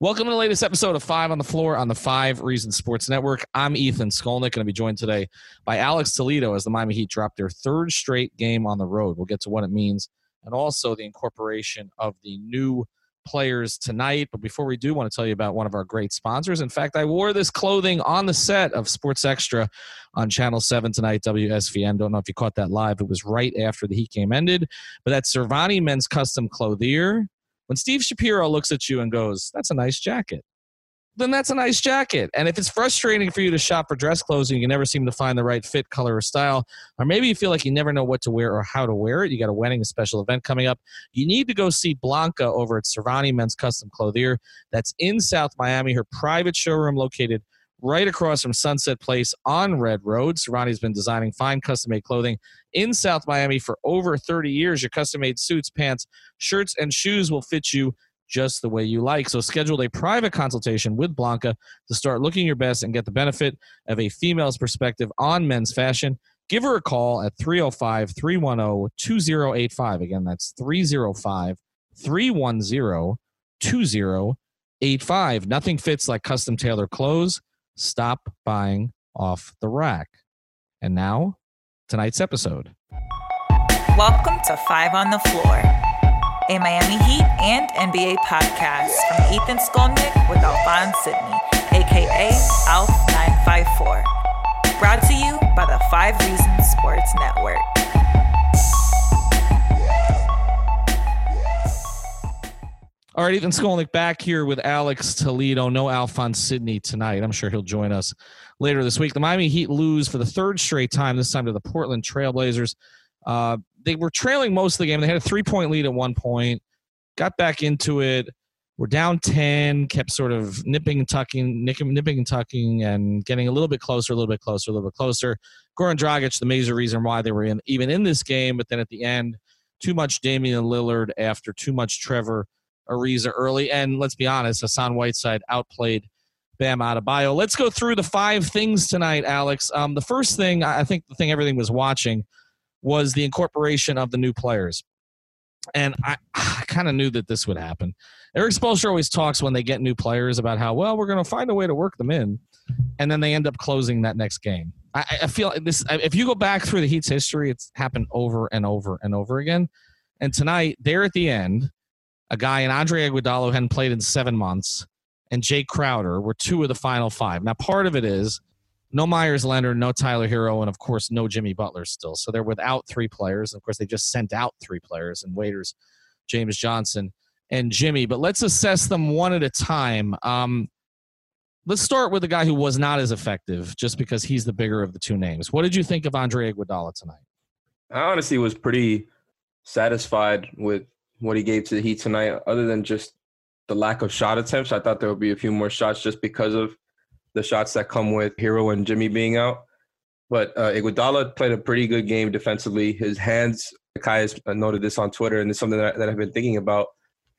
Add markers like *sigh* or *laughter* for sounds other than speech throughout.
Welcome to the latest episode of Five on the Floor on the Five Reasons Sports Network. I'm Ethan Skolnick, and to be joined today by Alex Toledo as the Miami Heat drop their third straight game on the road. We'll get to what it means and also the incorporation of the new players tonight. But before we do, I want to tell you about one of our great sponsors. In fact, I wore this clothing on the set of Sports Extra on Channel 7 tonight, WSVN. Don't know if you caught that live. It was right after the Heat game ended. But that's Servani Men's Custom Clothier when Steve Shapiro looks at you and goes, That's a nice jacket, then that's a nice jacket. And if it's frustrating for you to shop for dress clothes and you never seem to find the right fit, color, or style, or maybe you feel like you never know what to wear or how to wear it, you got a wedding, a special event coming up, you need to go see Blanca over at Servani Men's Custom Clothier. That's in South Miami, her private showroom located right across from Sunset Place on Red Road. Servani's been designing fine custom made clothing in South Miami for over 30 years. Your custom made suits, pants, shirts, and shoes will fit you just the way you like. So schedule a private consultation with Blanca to start looking your best and get the benefit of a female's perspective on men's fashion. Give her a call at 305 310 2085. Again, that's 305 310 2085. Nothing fits like custom tailored clothes. Stop buying off the rack. And now, tonight's episode. Welcome to Five on the Floor, a Miami Heat and NBA podcast from Ethan Skolnick with Alphonse Sidney, aka Alf954. Brought to you by the Five Reasons Sports Network. All right, Ethan Skolnick back here with Alex Toledo. No Alphonse Sidney tonight. I'm sure he'll join us later this week. The Miami Heat lose for the third straight time, this time to the Portland Trailblazers. Uh, they were trailing most of the game. They had a three point lead at one point, got back into it. We're down 10, kept sort of nipping and tucking, nipping and tucking, and getting a little bit closer, a little bit closer, a little bit closer. Goran Dragic, the major reason why they were in, even in this game, but then at the end, too much Damian Lillard after too much Trevor Ariza early. And let's be honest, Hassan Whiteside outplayed Bam Adebayo. Let's go through the five things tonight, Alex. Um, the first thing, I think the thing everything was watching was the incorporation of the new players. And I, *sighs* I kind of knew that this would happen. Erik Spoelstra always talks when they get new players about how, well, we're going to find a way to work them in. And then they end up closing that next game. I, I feel this, if you go back through the Heat's history, it's happened over and over and over again. And tonight, there at the end, a guy in Andre Iguodala hadn't played in seven months, and Jae Crowder were two of the final five. Now, part of it is no Meyers Leonard, no Tyler Herro, and of course, no Jimmy Butler still. So they're without three players. Of course, they just sent out three players and Waiters, James Johnson and Jimmy. But let's assess them one at a time. Um, let's start with the guy who was not as effective, just because he's the bigger of the two names. What did you think of Andre Iguodala tonight? I honestly was pretty satisfied with what he gave to the Heat tonight, other than just the lack of shot attempts. I thought there would be a few more shots just because of the shots that come with Herro and Jimmy being out. But uh, Iguodala played a pretty good game defensively. His hands, Kai has noted this on Twitter, and it's something that, that I've been thinking about.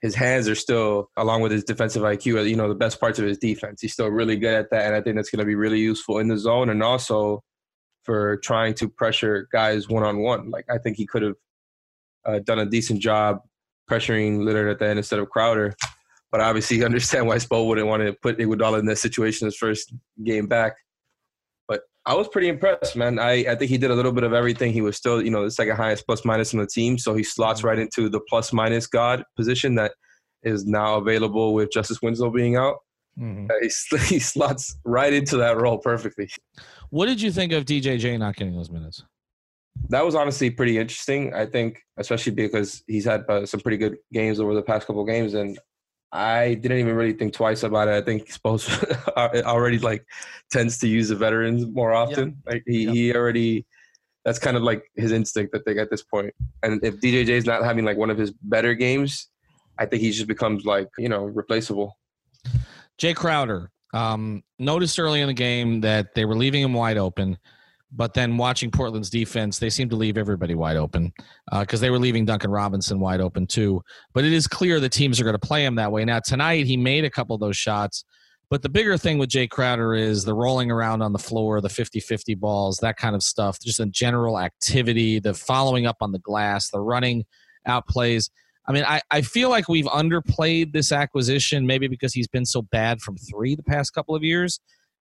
His hands are still, along with his defensive IQ, you know, the best parts of his defense. He's still really good at that, and I think that's going to be really useful in the zone and also for trying to pressure guys one on one. Like I think he could have uh, done a decent job pressuring Lillard at the end instead of Crowder. But obviously, you understand why Spo wouldn't want to put Iguodala in that situation his first game back. But I was pretty impressed, man. I, I think he did a little bit of everything. He was still, you know, the second highest plus minus on the team, so he slots right into the plus minus god position that is now available with Justice Winslow being out. Mm-hmm. Uh, he, *laughs* he slots right into that role perfectly. What did you think of DJJ not getting those minutes? That was honestly pretty interesting. I think, especially because he's had uh, some pretty good games over the past couple games, and I didn't even really think twice about it. I think Spose *laughs* already like tends to use the veterans more often. Yeah. Like he, yeah. he already that's kind of like his instinct I think at this point. And if DJJ is not having like one of his better games, I think he just becomes like you know replaceable. Jae Crowder um, noticed early in the game that they were leaving him wide open, but then watching Portland's defense, they seem to leave everybody wide open because uh, they were leaving Duncan Robinson wide open too. But it is clear the teams are going to play him that way. Now tonight he made a couple of those shots. But the bigger thing with Jae Crowder is the rolling around on the floor, the 50 50 balls, that kind of stuff, just a general activity, the following up on the glass, the running out plays. I mean, I, I feel like we've underplayed this acquisition, maybe because he's been so bad from three the past couple of years.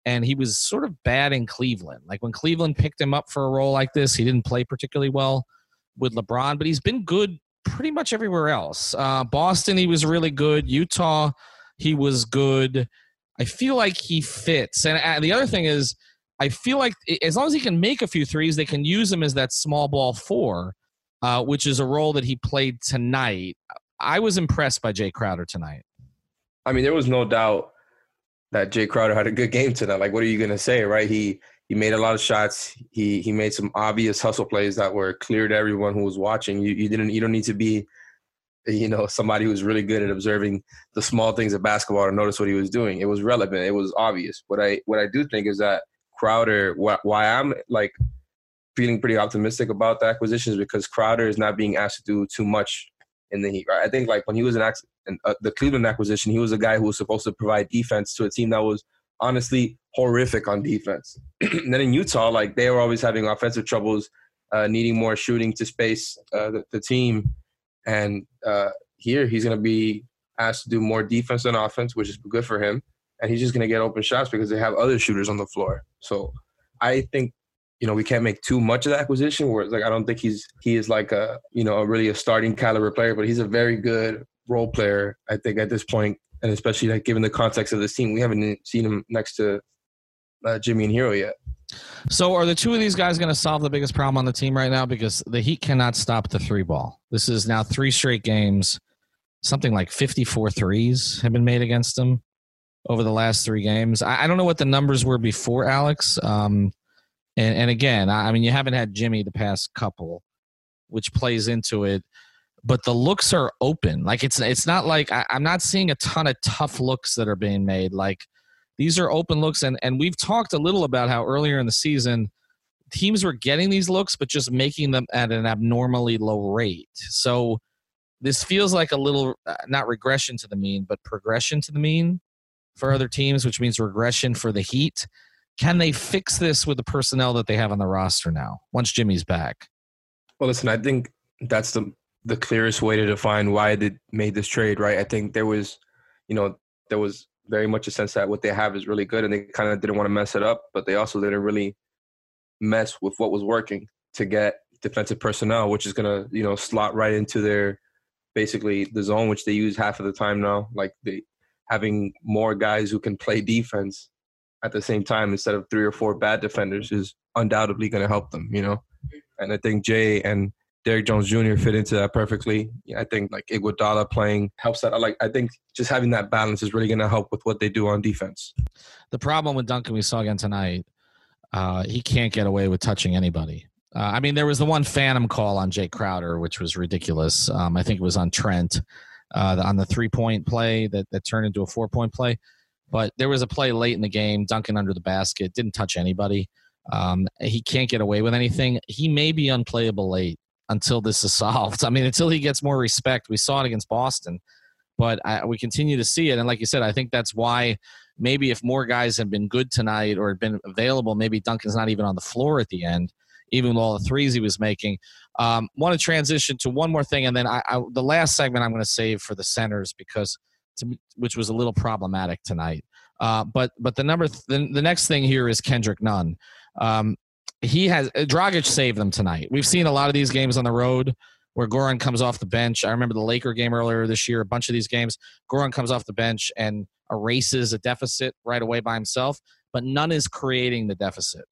And he was sort of bad in Cleveland. Like when Cleveland picked him up for a role like this, he didn't play particularly well with LeBron, but he's been good pretty much everywhere else. Uh, Boston, he was really good. Utah, he was good. I feel like he fits. And uh, the other thing is, I feel like as long as he can make a few threes, they can use him as that small ball four uh, which is a role that he played tonight. I was impressed by Jae Crowder tonight. I mean, there was no doubt that Jae Crowder had a good game tonight. Like, what are you gonna say, right? He he made a lot of shots. He he made some obvious hustle plays that were clear to everyone who was watching. You you didn't you don't need to be, you know, somebody who's really good at observing the small things of basketball to notice what he was doing. It was relevant. It was obvious. What I what I do think is that Crowder. Why, why I'm like feeling pretty optimistic about the acquisitions because Crowder is not being asked to do too much in the Heat. Right? I think like when he was an in, uh, the Cleveland acquisition, he was a guy who was supposed to provide defense to a team that was honestly horrific on defense. *clears throat* and then in Utah, like they were always having offensive troubles, uh, needing more shooting to space uh, the, the, team. And uh, here he's going to be asked to do more defense than offense, which is good for him. And he's just going to get open shots because they have other shooters on the floor. So I think you know, we can't make too much of the acquisition. Where it's like I don't think he's he is like a you know a really a starting caliber player, but he's a very good role player. I think at this point, and especially like given the context of this team, we haven't seen him next to uh, Jimmy and Herro yet. So, are the two of these guys going to solve the biggest problem on the team right now? Because the Heat cannot stop the three ball. This is now three straight games. Something like 54 threes have been made against them over the last three games. I, I don't know what the numbers were before, Alex. Um, and, and again, I mean, you haven't had Jimmy the past couple, which plays into it. But the looks are open. Like it's it's not like I, I'm not seeing a ton of tough looks that are being made. Like these are open looks, and and we've talked a little about how earlier in the season teams were getting these looks, but just making them at an abnormally low rate. So this feels like a little uh, not regression to the mean, but progression to the mean for other teams, which means regression for the Heat. Can they fix this with the personnel that they have on the roster now once Jimmy's back? Well, listen, I think that's the the clearest way to define why they made this trade, right? I think there was, you know, there was very much a sense that what they have is really good and they kind of didn't want to mess it up, but they also didn't really mess with what was working to get defensive personnel, which is going to, you know, slot right into their basically the zone, which they use half of the time now. Like they having more guys who can play defense at the same time instead of three or four bad defenders is undoubtedly going to help them, you know. And I think Jae and Derrick Jones Jr. fit into that perfectly. I think like Iguodala playing helps that. I like I think just having that balance is really going to help with what they do on defense. The problem with Duncan we saw again tonight, uh, he can't get away with touching anybody. Uh, I mean, there was the one phantom call on Jae Crowder, which was ridiculous. Um, I think it was on Trent uh, on the three point play that, that turned into a four point play. But there was a play late in the game, Duncan under the basket, didn't touch anybody. Um, he can't get away with anything. He may be unplayable late until this is *laughs* solved. I mean, until he gets more respect. We saw it against Boston, but I, we continue to see it. And like you said, I think that's why maybe if more guys had been good tonight or had been available, maybe Duncan's not even on the floor at the end, even with all the threes he was making. Um, want to transition to one more thing, and then I, I, the last segment I'm going to save for the centers because – which was a little problematic tonight. Uh, but but the number th- the, the next thing here is Kendrick Nunn. Um, he has uh, Dragic saved them tonight. We've seen a lot of these games on the road where Goran comes off the bench. I remember the Laker game earlier this year. A bunch of these games, Goran comes off the bench and erases a deficit right away by himself. But Nunn is creating the deficit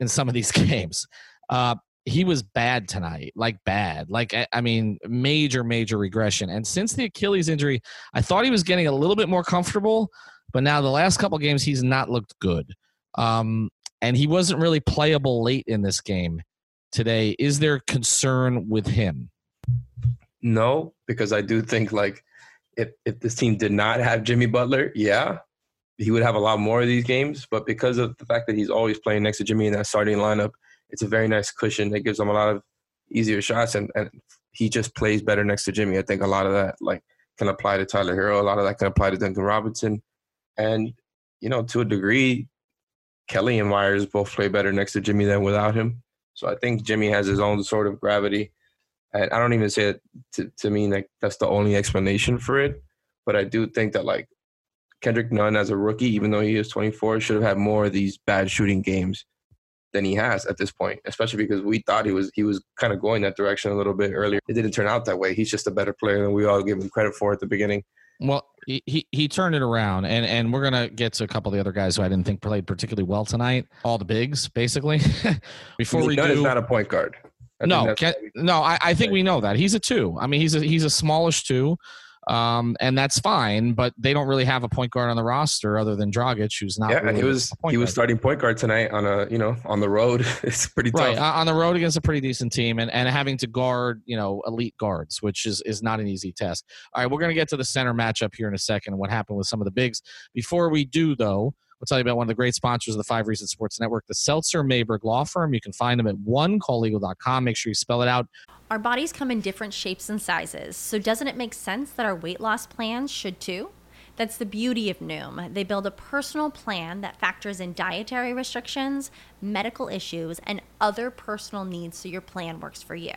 in some of these *laughs* games. Uh, he was bad tonight, like bad, like I mean, major, major regression. And since the Achilles injury, I thought he was getting a little bit more comfortable, but now the last couple games he's not looked good. Um, and he wasn't really playable late in this game today. Is there concern with him? No, because I do think like if if this team did not have Jimmy Butler, yeah, he would have a lot more of these games. But because of the fact that he's always playing next to Jimmy in that starting lineup, it's a very nice cushion that gives him a lot of easier shots, and, and he just plays better next to Jimmy. I think a lot of that like can apply to Tyler Herro. A lot of that can apply to Duncan Robinson, and you know to a degree, Kelly and Meyers both play better next to Jimmy than without him. So I think Jimmy has his own sort of gravity. And I don't even say it to, to mean like that's the only explanation for it. But I do think that like Kendrick Nunn as a rookie, even though he is 24, should have had more of these bad shooting games than he has at this point, especially because we thought he was he was kind of going that direction a little bit earlier. It didn't turn out that way. He's just a better player than we all give him credit for at the beginning. Well, he, he, he turned it around, and and we're gonna get to a couple of the other guys who I didn't think played particularly well tonight. All the bigs, basically. *laughs* Before I mean, we Nunn do, is not a point guard. I no, that's Ken, what we- no, I, I think we know that he's a two. I mean, he's a he's a smallish two, um, and that's fine. But they don't really have a point guard on the roster other than Dragic, who's not. yeah, really and he was he was guard. starting point guard tonight on a you know on the road. *laughs* it's pretty tough. right uh, on the road against a pretty decent team, and and having to guard you know elite guards, which is is not an easy task. All right, we're gonna get to the center matchup here in a second and what happened with some of the bigs. Before we do, though. We'll tell you about one of the great sponsors of the Five Reasons Sports Network, the Seltzer Mayberg Law Firm. You can find them at onecalllegal.com. Make sure you spell it out Our bodies come in different shapes and sizes, so doesn't it make sense that our weight loss plans should too? That's the beauty of Noom. They build a personal plan that factors in dietary restrictions, medical issues, and other personal needs so your plan works for you.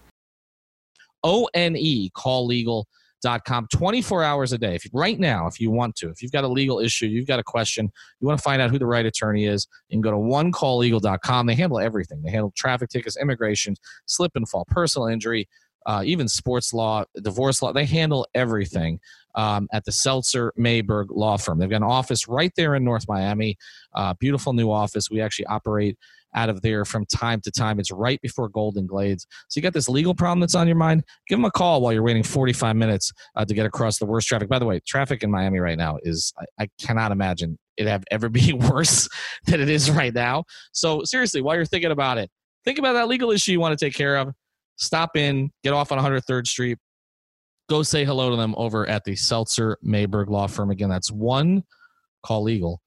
O-N-E, E, calllegal.com, 24 hours a day. If right now, if you want to, if you've got a legal issue, you've got a question, you want to find out who the right attorney is, you can go to onecalllegal.com. They handle everything. They handle traffic tickets, immigration, slip and fall, personal injury, uh, even sports law, divorce law. They handle everything um, at the Seltzer Mayberg Law Firm. They've got an office right there in North Miami. Uh, beautiful new office. We actually operate out of there from time to time. It's right before Golden Glades. So you got this legal problem that's on your mind. Give them a call while you're waiting 45 minutes uh, to get across the worst traffic. By the way, traffic in Miami right now is I, I cannot imagine it have ever *laughs* be worse than it is right now. So seriously, while you're thinking about it, think about that legal issue you want to take care of. Stop in, get off on 103rd Street. Go say hello to them over at the Seltzer Mayberg Law Firm. Again, that's one call legal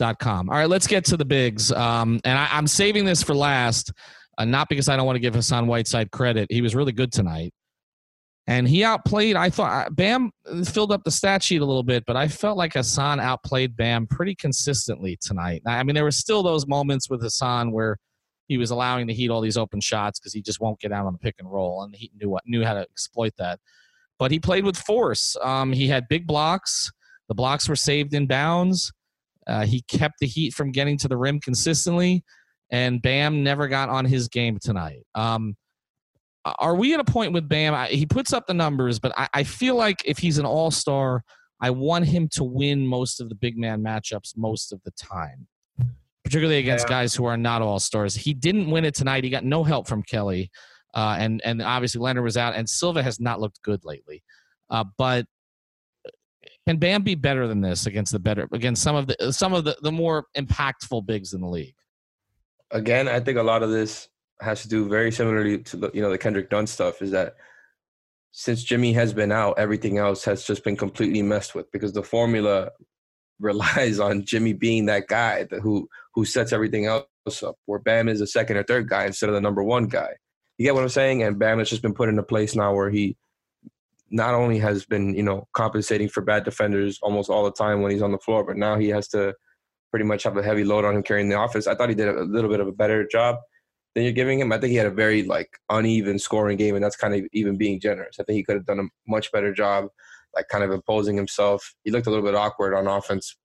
dot com. All right, let's get to the bigs. Um, and I, I'm saving this for last, uh, not because I don't want to give Hassan Whiteside credit. He was really good tonight. And he outplayed, I thought, Bam filled up the stat sheet a little bit, but I felt like Hassan outplayed Bam pretty consistently tonight. I mean, there were still those moments with Hassan where he was allowing the Heat all these open shots because he just won't get out on the pick and roll, and he knew what, knew how to exploit that. But he played with force. Um, he had big blocks. The blocks were saved in bounds. Uh, he kept the Heat from getting to the rim consistently, and Bam never got on his game tonight. Um, are we at a point with Bam? I, he puts up the numbers, but I, I feel like if he's an all star, I want him to win most of the big man matchups most of the time, particularly against Yeah. guys who are not all stars. He didn't win it tonight. He got no help from Kelly, uh, and and obviously Leonard was out, and Silva has not looked good lately. Uh, but can Bam be better than this against the better against some of the some of the, the more impactful bigs in the league? again, I think a lot of this has to do very similarly to the you know the Kendrick Nunn stuff. Is that since Jimmy has been out, everything else has just been completely messed with because the formula *laughs* relies on Jimmy being that guy that who who sets everything else up. Where Bam is a second or third guy instead of the number one guy. You get what I'm saying? And Bam has just been put in a place now where he not only has been you know compensating for bad defenders almost all the time when he's on the floor, but now he has to pretty much have a heavy load on him carrying the offense. I thought he did a little bit of a better job than you're giving him. I think he had a very like uneven scoring game, and that's kind of even being generous. I think he could have done a much better job, like kind of imposing himself. He looked a little bit awkward on offense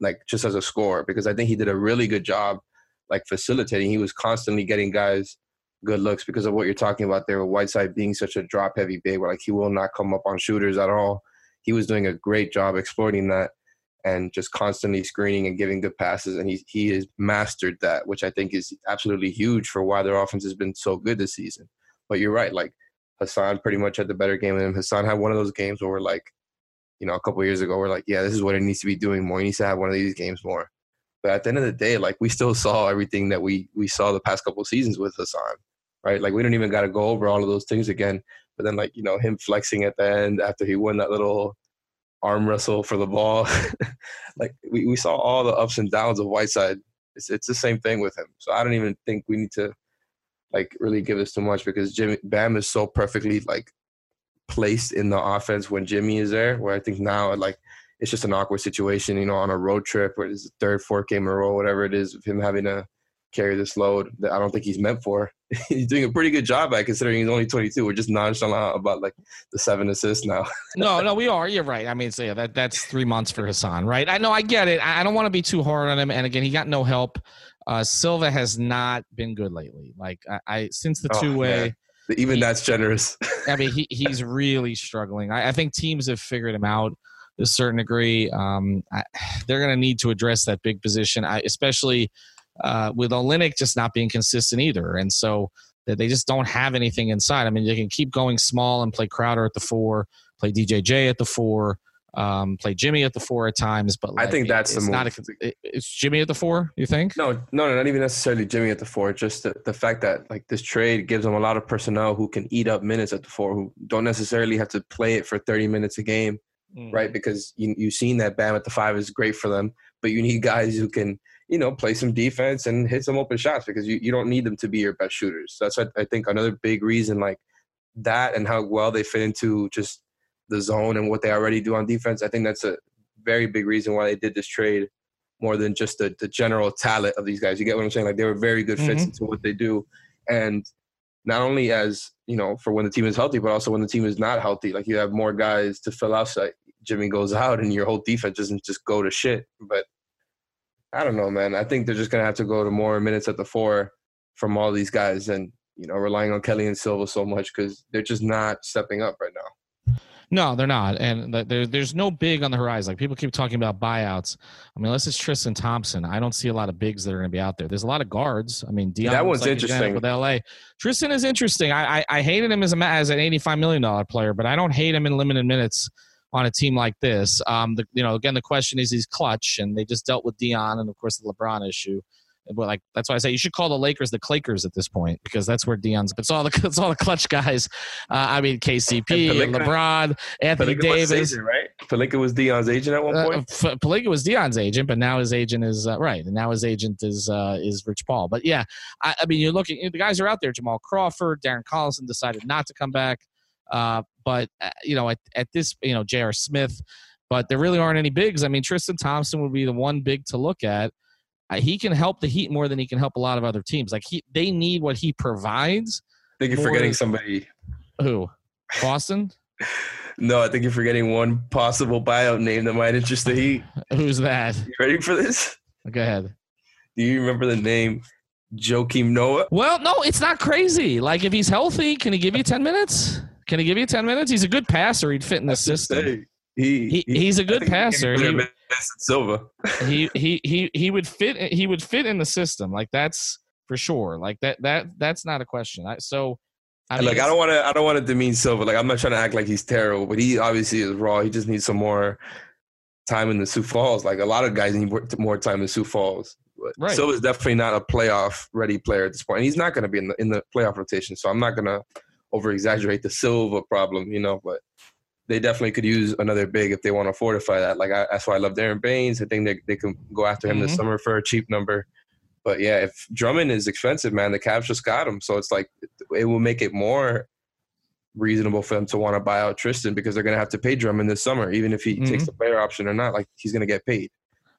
like just as a scorer because I think he did a really good job like facilitating. He was constantly getting guys good looks because of what you're talking about there with Whiteside being such a drop heavy big where like he will not come up on shooters at all. He was doing a great job exploiting that and just constantly screening and giving good passes and he he has mastered that, which I think is absolutely huge for why their offense has been so good this season. But you're right, like Hassan pretty much had the better game him. Hassan had one of those games where we're like, you know, a couple years ago, we're like, yeah, this is what it needs to be doing more. He needs to have one of these games more. But at the end of the day, like we still saw everything that we we saw the past couple seasons with Hassan, right? Like we don't even got to go over all of those things again. But then, like you know, him flexing at the end after he won that little arm wrestle for the ball, *laughs* like we, we saw all the ups and downs of Whiteside. It's it's the same thing with him. So I don't even think we need to like really give this too much because Jimmy Bam is so perfectly like placed in the offense when Jimmy is there. Where I think now like it's just an awkward situation, you know, on a road trip where it's third, fourth game in a row, whatever it is, of him having to carry this load that I don't think he's meant for. *laughs* he's doing a pretty good job at considering he's only 22. We're just nonchalant about like the seven assists now. *laughs* no, no, we are. You're right. I mean, so yeah, that that's three months for Hassan, right? I know, I get it. I don't want to be too hard on him. And again, he got no help. Uh, Silva has not been good lately. Like I, I since the oh, two way. Even he, that's generous. *laughs* I mean, he, he's really struggling. I, I, think teams have figured him out to a certain degree. Um, I, *sighs* they're going to need to address that big position, I, especially uh, with Olynyk just not being consistent either. And so they just don't have anything inside. I mean, they can keep going small and play Crowder at the four, play DJJ at the four, um, play Jimmy at the four at times. But like, I think that's it's the not a, it's Jimmy at the four. You think? No, no, no, not even necessarily Jimmy at the four. Just the, the fact that like this trade gives them a lot of personnel who can eat up minutes at the four, who don't necessarily have to play it for thirty minutes a game, mm. right? Because you you've seen that Bam at the five is great for them, but you need guys who can you know, play some defense and hit some open shots because you, you don't need them to be your best shooters. So that's I think another big reason like that and how well they fit into just the zone and what they already do on defense. I think that's a very big reason why they did this trade more than just the, the general talent of these guys. You get what I'm saying? Like they were very good fits mm-hmm. into what they do. And not only as, you know, for when the team is healthy, but also when the team is not healthy. Like you have more guys to fill out. So Jimmy goes out and your whole defense doesn't just go to shit. But I don't know, man. I think they're just gonna have to go to more minutes at the four from all these guys, and you know, relying on Kelly and Silva so much because they're just not stepping up right now. No, they're not, and there, there's no big on the horizon. Like people keep talking about buyouts. I mean, unless it's Tristan Thompson, I don't see a lot of bigs that are going to be out there. There's a lot of guards. I mean, Dion that one's like interesting with LA. Tristan is interesting. I, I, I hated him as a as an 85 million dollar player, but I don't hate him in limited minutes on a team like this. Um, the, you know, again, the question is he's clutch, and they just dealt with Dion and of course the LeBron issue. But like that's why I say you should call the Lakers the Clakers at this point because that's where Dion's. It's all the *laughs* it's all the clutch guys. Uh, I mean KCP, and LeBron, Anthony Davis. Was agent, right? Pelinka was Dion's agent at one uh, point. Uh, was Dion's agent, but now his agent is uh, right, and now his agent is uh, is Rich Paul. But yeah, I, I mean you're looking. The guys are out there. Jamal Crawford, Darren Collison decided not to come back. Uh, but uh, you know, at, at this, you know, J.R. Smith, but there really aren't any bigs. I mean, Tristan Thompson would be the one big to look at. Uh, he can help the Heat more than he can help a lot of other teams. Like he, they need what he provides. I think you're forgetting somebody. Who? Boston. *laughs* no, I think you're forgetting one possible buyout name that might interest the Heat. *laughs* Who's that? You ready for this? Go ahead. Do you remember the name Joakim Noah? Well, no, it's not crazy. Like if he's healthy, can he give you ten minutes? Can he give you 10 minutes? He's a good passer. He'd fit in the system. He, he, he's a good passer. He, Silva. he, *laughs* he, he, he would fit, he would fit in the system. Like that's for sure. Like that, that, that's not a question. I, so, I mean, like I don't want to, I don't want to demean Silva. Like I'm not trying to act like he's terrible, but he obviously is raw. He just needs some more time in the Sioux Falls. Like a lot of guys need more time in Sioux Falls. But right. Silva's definitely not a playoff ready player at this point. And he's not going to be in the in the playoff rotation. So I'm not going to over exaggerate the Silva problem, you know, but they definitely could use another big if they want to fortify that. Like I, that's why I love Aron Baynes. I think they they can go after him mm-hmm. this summer for a cheap number. But yeah, if Drummond is expensive, man, the Cavs just got him, so it's like it will make it more reasonable for them to want to buy out Tristan because they're going to have to pay Drummond this summer, even if he mm-hmm. takes the player option or not. Like he's going to get paid.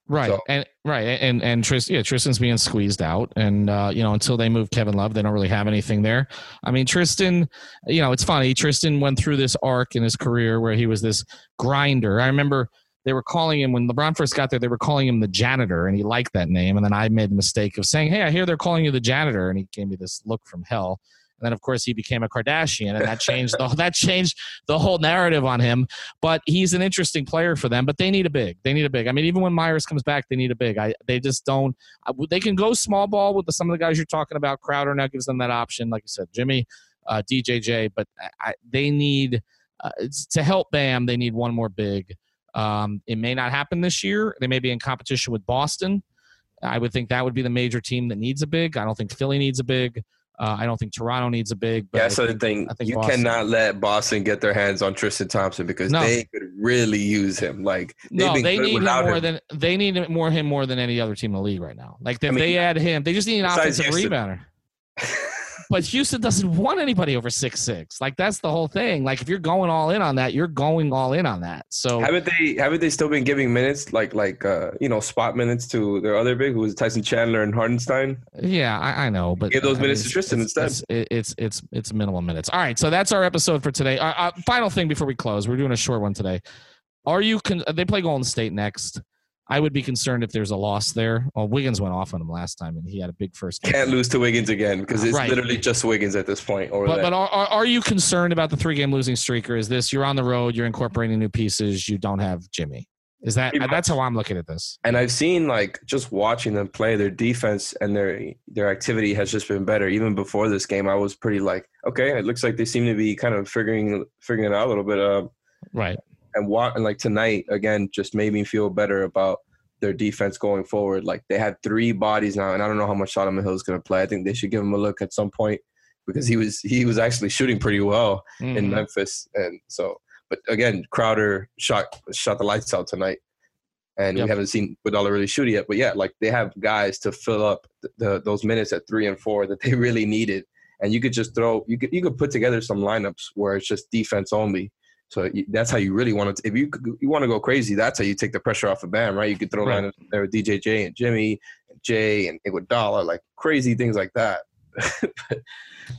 Right. So. And right. And and Tristan yeah, Tristan's being squeezed out. And uh, you know, until they move Kevin Love, they don't really have anything there. I mean, Tristan, you know, it's funny. Tristan went through this arc in his career where he was this grinder. I remember they were calling him when LeBron first got there. They were calling him the janitor, and he liked that name. And then I made the mistake of saying, "Hey, I hear they're calling you the janitor," and he gave me this look from hell. And then, of course, he became a Kardashian, and that *laughs* changed the that changed the whole narrative on him. But he's an interesting player for them. But they need a big. They need a big. I mean, even when Meyers comes back, they need a big. I they just don't. They can go small ball with the, some of the guys you're talking about. Crowder now gives them that option. Like I said, Jimmy, uh, DJJ, but I, they need uh, to help Bam. They need one more big. Um, it may not happen this year. They may be in competition with Boston. I would think that would be the major team that needs a big. I don't think Philly needs a big. Uh, I don't think Toronto needs a big. But yeah, so the thing you Boston, cannot let Boston get their hands on Tristan Thompson because no. they could really use him. Like no, they need him more him. than they need more him more than any other team in the league right now. Like if I mean, they add him, they just need an offensive rebounder. *laughs* but Houston doesn't want anybody over six six. Like that's the whole thing. Like if you're going all in on that, you're going all in on that. So haven't they haven't they still been giving minutes like like uh you know spot minutes to their other big who was Tyson Chandler and Hartenstein? Yeah, I, I know, but give those minutes to Tristan it's, instead. It's, it's it's it's minimal minutes. All right, so that's our episode for today. Uh, uh, final thing before we close, we're doing a short one today. Are you? Con- they play Golden State next. I would be concerned if there's a loss there. Well, Wiggins went off on him last time, and he had a big first. Game. Can't lose to Wiggins again because it's right. literally just Wiggins at this point. Or but, but are, are you concerned about the three game losing streak, or is this you're on the road, you're incorporating new pieces, you don't have Jimmy? Is that that's how I'm looking at this? And I've seen like just watching them play, their defense and their their activity has just been better. Even before this game, I was pretty like, okay, it looks like they seem to be kind of figuring figuring it out a little bit. Uh, right and what and like tonight again just made me feel better about their defense going forward. Like they have three bodies now, and I don't know how much Solomon Hill is going to play. I think they should give him a look at some point because he was he was actually shooting pretty well mm-hmm. in Memphis, and so. But again, Crowder shot shot the lights out tonight, and yep. we haven't seen Iguodala really shoot yet. But yeah, like they have guys to fill up the, the, those minutes at three and four that they *laughs* really needed, and you could just throw you could you could put together some lineups where it's just defense only, so that's how you really want to. If you you want to go crazy, that's how you take the pressure off of Bam, right? You could throw right. there with DJJ and Jimmy and Jae and Iguodala, like crazy things like that. *laughs* but,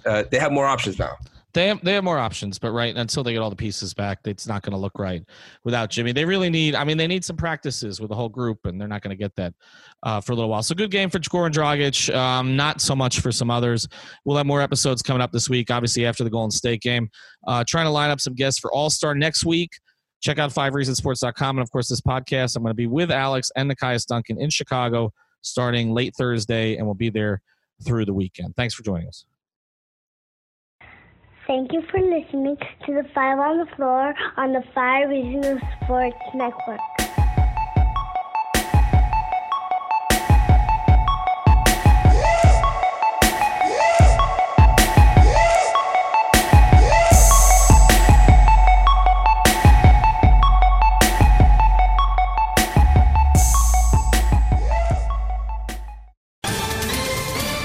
uh, they have more options now. They have, they have more options, but right until they get all the pieces back, it's not going to look right without Jimmy. They really need, I mean, they need some practices with the whole group, and they're not going to get that uh, for a little while. So good game for Goran Dragic. Um, not so much for some others. We'll have more episodes coming up this week, obviously after the Golden State game. Uh, trying to line up some guests for All Star next week. Check out fivereasonsports.com. And of course, this podcast, I'm going to be with Alex and Nekias Duncan in Chicago starting late Thursday, and we'll be there through the weekend. Thanks for joining us. Thank you for listening to the Five on the Floor on the Five Reasons Sports Network.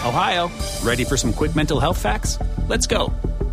Ohio, ready for some quick mental health facts? Let's go.